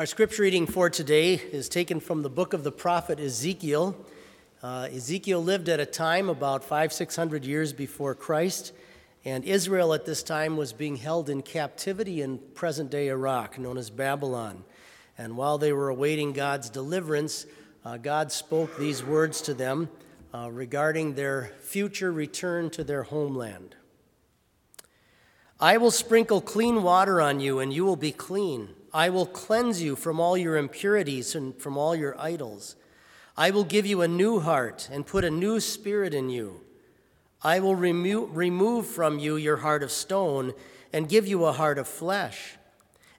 Our scripture reading for today is taken from the book of the prophet Ezekiel. Uh, Ezekiel lived at a time about five, six hundred years before Christ, and Israel at this time was being held in captivity in present day Iraq, known as Babylon. And while they were awaiting God's deliverance, uh, God spoke these words to them uh, regarding their future return to their homeland. I will sprinkle clean water on you, and you will be clean. I will cleanse you from all your impurities and from all your idols. I will give you a new heart and put a new spirit in you. I will remo- remove from you your heart of stone and give you a heart of flesh.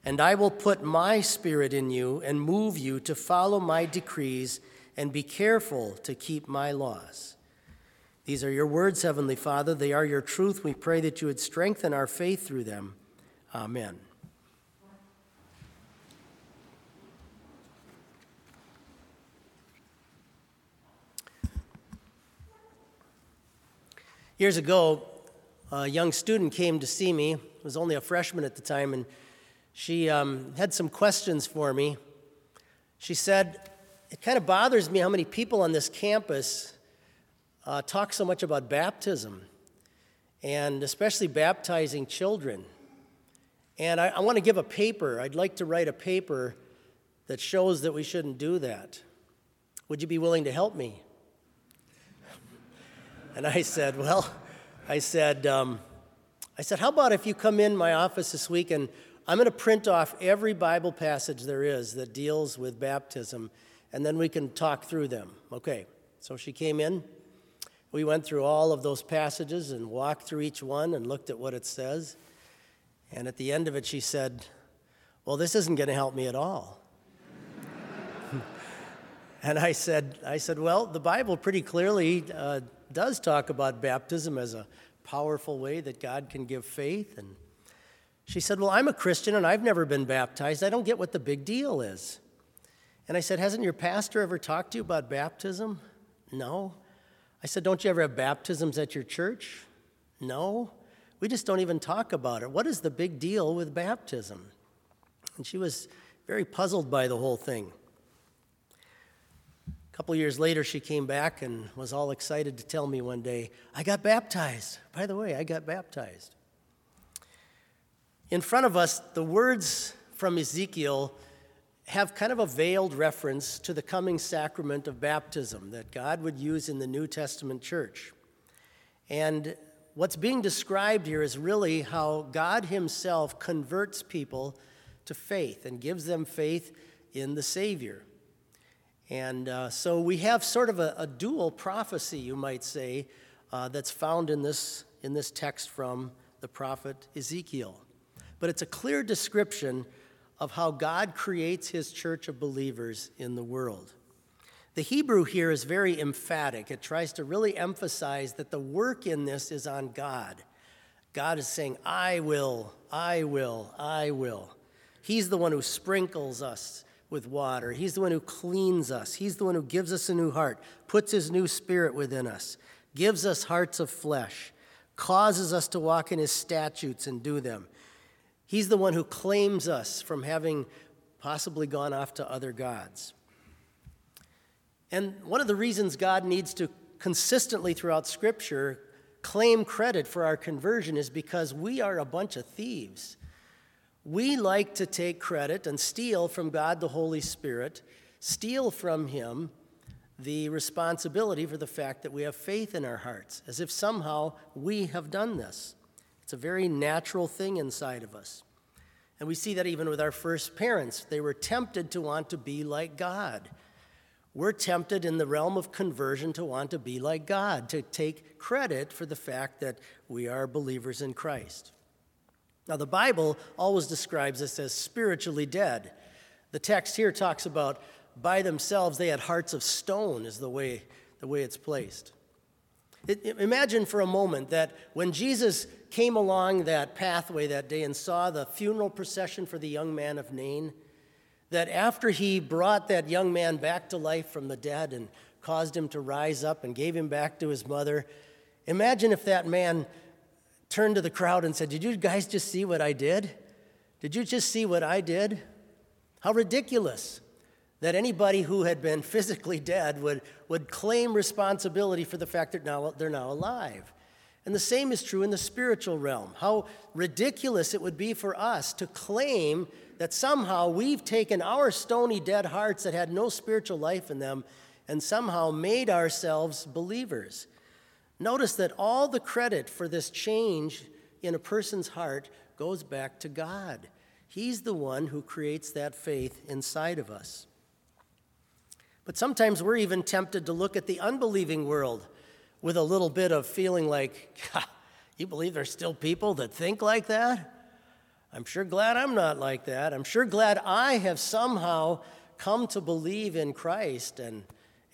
And I will put my spirit in you and move you to follow my decrees and be careful to keep my laws. These are your words, Heavenly Father. They are your truth. We pray that you would strengthen our faith through them. Amen. Years ago, a young student came to see me. was only a freshman at the time, and she um, had some questions for me. She said, It kind of bothers me how many people on this campus uh, talk so much about baptism, and especially baptizing children. And I, I want to give a paper. I'd like to write a paper that shows that we shouldn't do that. Would you be willing to help me? And I said, Well, I said, um, I said, how about if you come in my office this week and I'm going to print off every Bible passage there is that deals with baptism, and then we can talk through them. Okay. So she came in. We went through all of those passages and walked through each one and looked at what it says. And at the end of it, she said, Well, this isn't going to help me at all. and I said, I said, Well, the Bible pretty clearly uh, does talk about baptism as a powerful way that God can give faith. And she said, Well, I'm a Christian and I've never been baptized. I don't get what the big deal is. And I said, Hasn't your pastor ever talked to you about baptism? No. I said, Don't you ever have baptisms at your church? No. We just don't even talk about it. What is the big deal with baptism? And she was very puzzled by the whole thing. A couple years later, she came back and was all excited to tell me one day, I got baptized. By the way, I got baptized. In front of us, the words from Ezekiel have kind of a veiled reference to the coming sacrament of baptism that God would use in the New Testament church. And what's being described here is really how God Himself converts people to faith and gives them faith in the Savior. And uh, so we have sort of a, a dual prophecy, you might say, uh, that's found in this, in this text from the prophet Ezekiel. But it's a clear description of how God creates his church of believers in the world. The Hebrew here is very emphatic. It tries to really emphasize that the work in this is on God. God is saying, I will, I will, I will. He's the one who sprinkles us with water. He's the one who cleans us. He's the one who gives us a new heart, puts his new spirit within us, gives us hearts of flesh, causes us to walk in his statutes and do them. He's the one who claims us from having possibly gone off to other gods. And one of the reasons God needs to consistently throughout Scripture claim credit for our conversion is because we are a bunch of thieves. We like to take credit and steal from God the Holy Spirit, steal from Him the responsibility for the fact that we have faith in our hearts, as if somehow we have done this. It's a very natural thing inside of us. And we see that even with our first parents. They were tempted to want to be like God. We're tempted in the realm of conversion to want to be like God, to take credit for the fact that we are believers in Christ. Now, the Bible always describes us as spiritually dead. The text here talks about by themselves they had hearts of stone, is the way, the way it's placed. It, imagine for a moment that when Jesus came along that pathway that day and saw the funeral procession for the young man of Nain, that after he brought that young man back to life from the dead and caused him to rise up and gave him back to his mother, imagine if that man turned to the crowd and said, Did you guys just see what I did? Did you just see what I did? How ridiculous that anybody who had been physically dead would, would claim responsibility for the fact that now they're now alive. And the same is true in the spiritual realm. How ridiculous it would be for us to claim that somehow we've taken our stony, dead hearts that had no spiritual life in them and somehow made ourselves believers. Notice that all the credit for this change in a person's heart goes back to God. He's the one who creates that faith inside of us. But sometimes we're even tempted to look at the unbelieving world with a little bit of feeling like, you believe there's still people that think like that? I'm sure glad I'm not like that. I'm sure glad I have somehow come to believe in Christ and,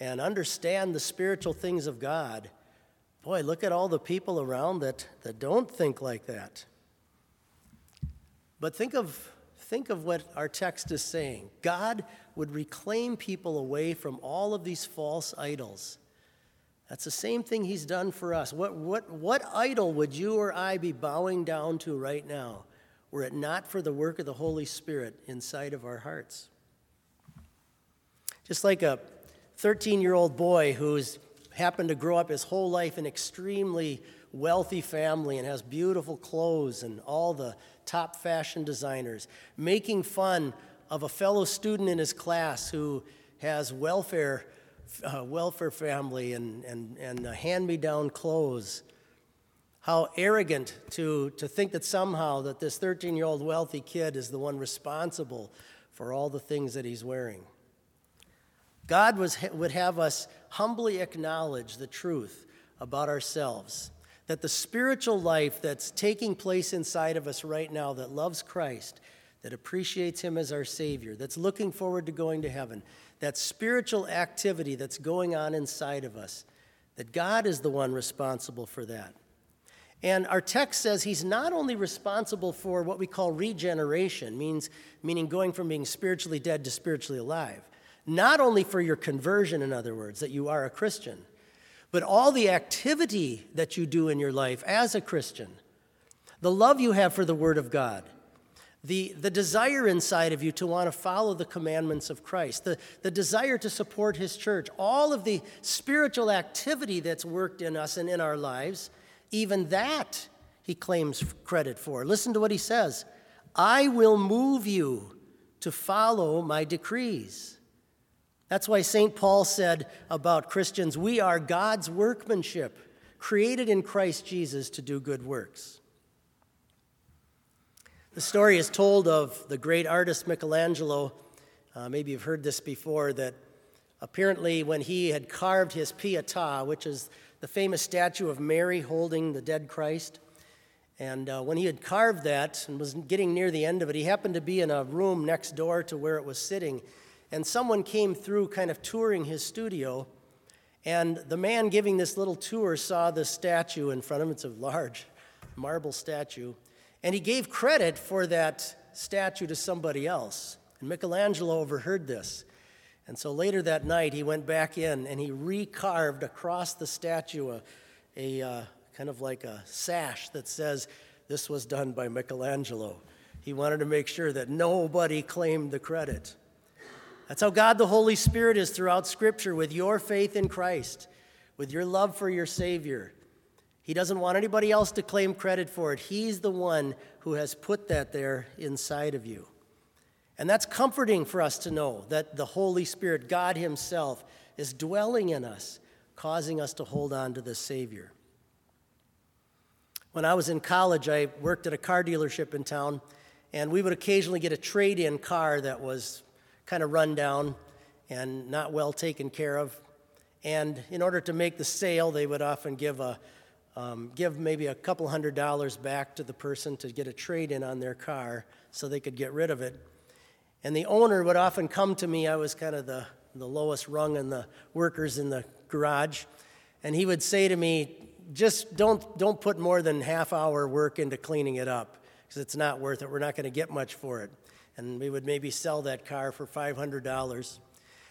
and understand the spiritual things of God. Boy, look at all the people around that, that don't think like that. But think of, think of what our text is saying God would reclaim people away from all of these false idols. That's the same thing he's done for us. What, what, what idol would you or I be bowing down to right now were it not for the work of the Holy Spirit inside of our hearts? Just like a 13 year old boy who's happened to grow up his whole life in extremely wealthy family and has beautiful clothes and all the top fashion designers, making fun of a fellow student in his class who has welfare uh, welfare family and, and, and uh, hand me down clothes. How arrogant to, to think that somehow that this 13 year old wealthy kid is the one responsible for all the things that he's wearing. God was, would have us humbly acknowledge the truth about ourselves that the spiritual life that's taking place inside of us right now that loves Christ, that appreciates Him as our Savior, that's looking forward to going to heaven, that spiritual activity that's going on inside of us, that God is the one responsible for that. And our text says he's not only responsible for what we call regeneration, means, meaning going from being spiritually dead to spiritually alive, not only for your conversion, in other words, that you are a Christian, but all the activity that you do in your life as a Christian, the love you have for the Word of God, the, the desire inside of you to want to follow the commandments of Christ, the, the desire to support His church, all of the spiritual activity that's worked in us and in our lives, even that He claims credit for. Listen to what He says I will move you to follow my decrees. That's why St. Paul said about Christians, we are God's workmanship, created in Christ Jesus to do good works. The story is told of the great artist Michelangelo. Uh, maybe you've heard this before that apparently, when he had carved his Pietà, which is the famous statue of Mary holding the dead Christ, and uh, when he had carved that and was getting near the end of it, he happened to be in a room next door to where it was sitting. And someone came through, kind of touring his studio. And the man giving this little tour saw the statue in front of him. It's a large marble statue. And he gave credit for that statue to somebody else. And Michelangelo overheard this. And so later that night, he went back in and he recarved across the statue a, a uh, kind of like a sash that says, This was done by Michelangelo. He wanted to make sure that nobody claimed the credit. That's how God the Holy Spirit is throughout Scripture with your faith in Christ, with your love for your Savior. He doesn't want anybody else to claim credit for it. He's the one who has put that there inside of you. And that's comforting for us to know that the Holy Spirit, God Himself, is dwelling in us, causing us to hold on to the Savior. When I was in college, I worked at a car dealership in town, and we would occasionally get a trade in car that was kind of run down and not well taken care of. And in order to make the sale, they would often give a um, give maybe a couple hundred dollars back to the person to get a trade in on their car so they could get rid of it. And the owner would often come to me. I was kind of the, the lowest rung in the workers in the garage. And he would say to me, just don't, don't put more than half hour work into cleaning it up because it's not worth it. We're not going to get much for it. And we would maybe sell that car for $500.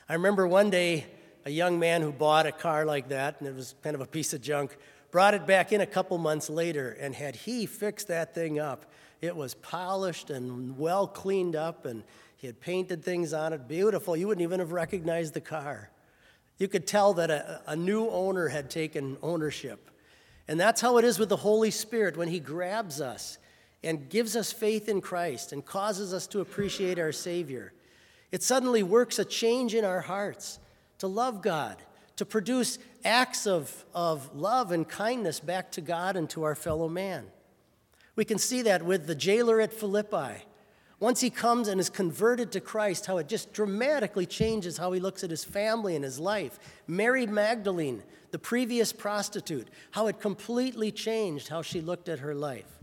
I remember one day a young man who bought a car like that, and it was kind of a piece of junk, brought it back in a couple months later, and had he fixed that thing up, it was polished and well cleaned up, and He had painted things on it, beautiful. You wouldn't even have recognized the car. You could tell that a, a new owner had taken ownership. And that's how it is with the Holy Spirit when He grabs us and gives us faith in Christ and causes us to appreciate our Savior. It suddenly works a change in our hearts to love God, to produce acts of, of love and kindness back to God and to our fellow man. We can see that with the jailer at Philippi. Once he comes and is converted to Christ, how it just dramatically changes how he looks at his family and his life. Mary Magdalene, the previous prostitute, how it completely changed how she looked at her life.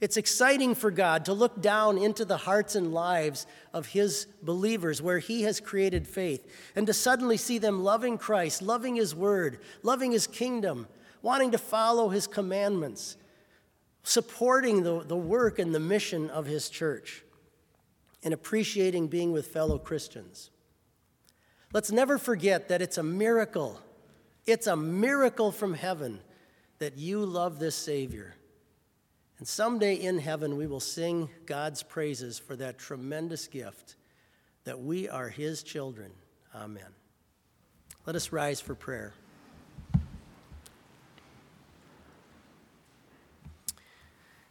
It's exciting for God to look down into the hearts and lives of His believers where He has created faith and to suddenly see them loving Christ, loving His Word, loving His kingdom, wanting to follow His commandments, supporting the, the work and the mission of His church, and appreciating being with fellow Christians. Let's never forget that it's a miracle. It's a miracle from heaven that you love this Savior. And someday in heaven, we will sing God's praises for that tremendous gift that we are His children. Amen. Let us rise for prayer.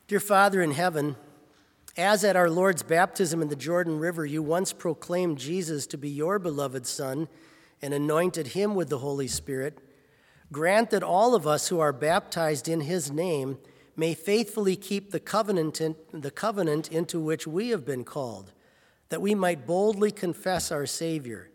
Dear Father in heaven, as at our Lord's baptism in the Jordan River, you once proclaimed Jesus to be your beloved Son and anointed him with the Holy Spirit, grant that all of us who are baptized in his name may faithfully keep the covenant, in, the covenant into which we have been called, that we might boldly confess our Savior,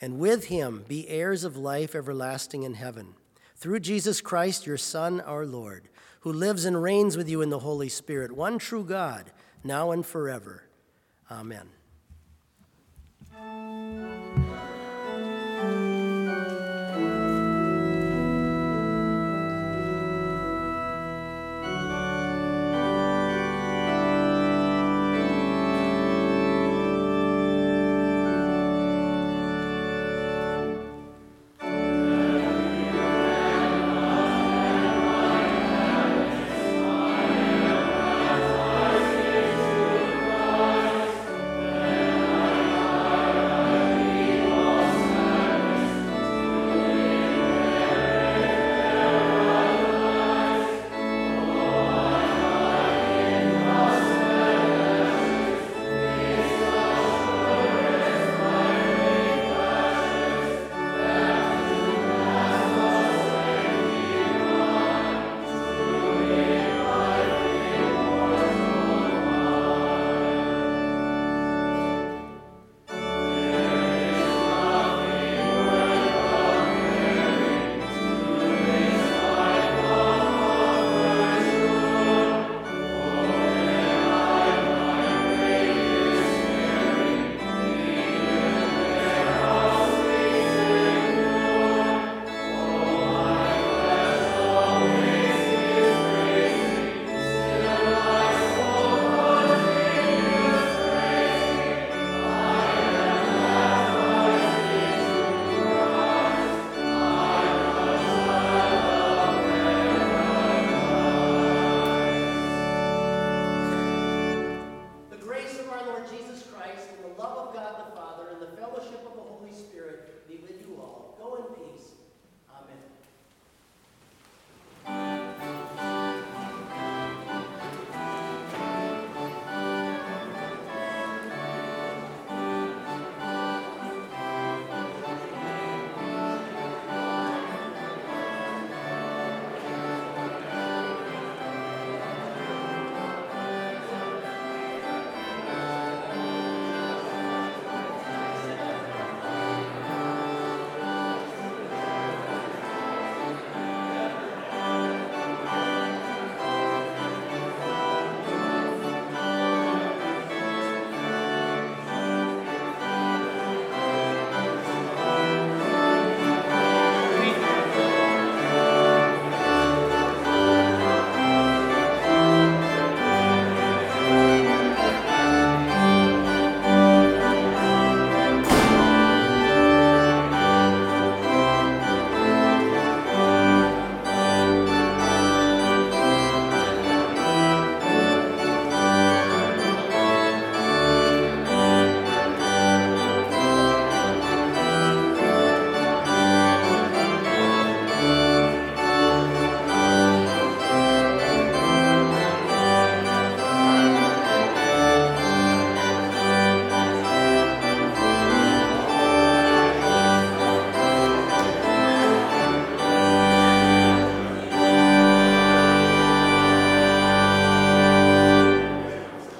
and with him be heirs of life everlasting in heaven. Through Jesus Christ, your Son, our Lord, who lives and reigns with you in the Holy Spirit, one true God, now and forever. Amen.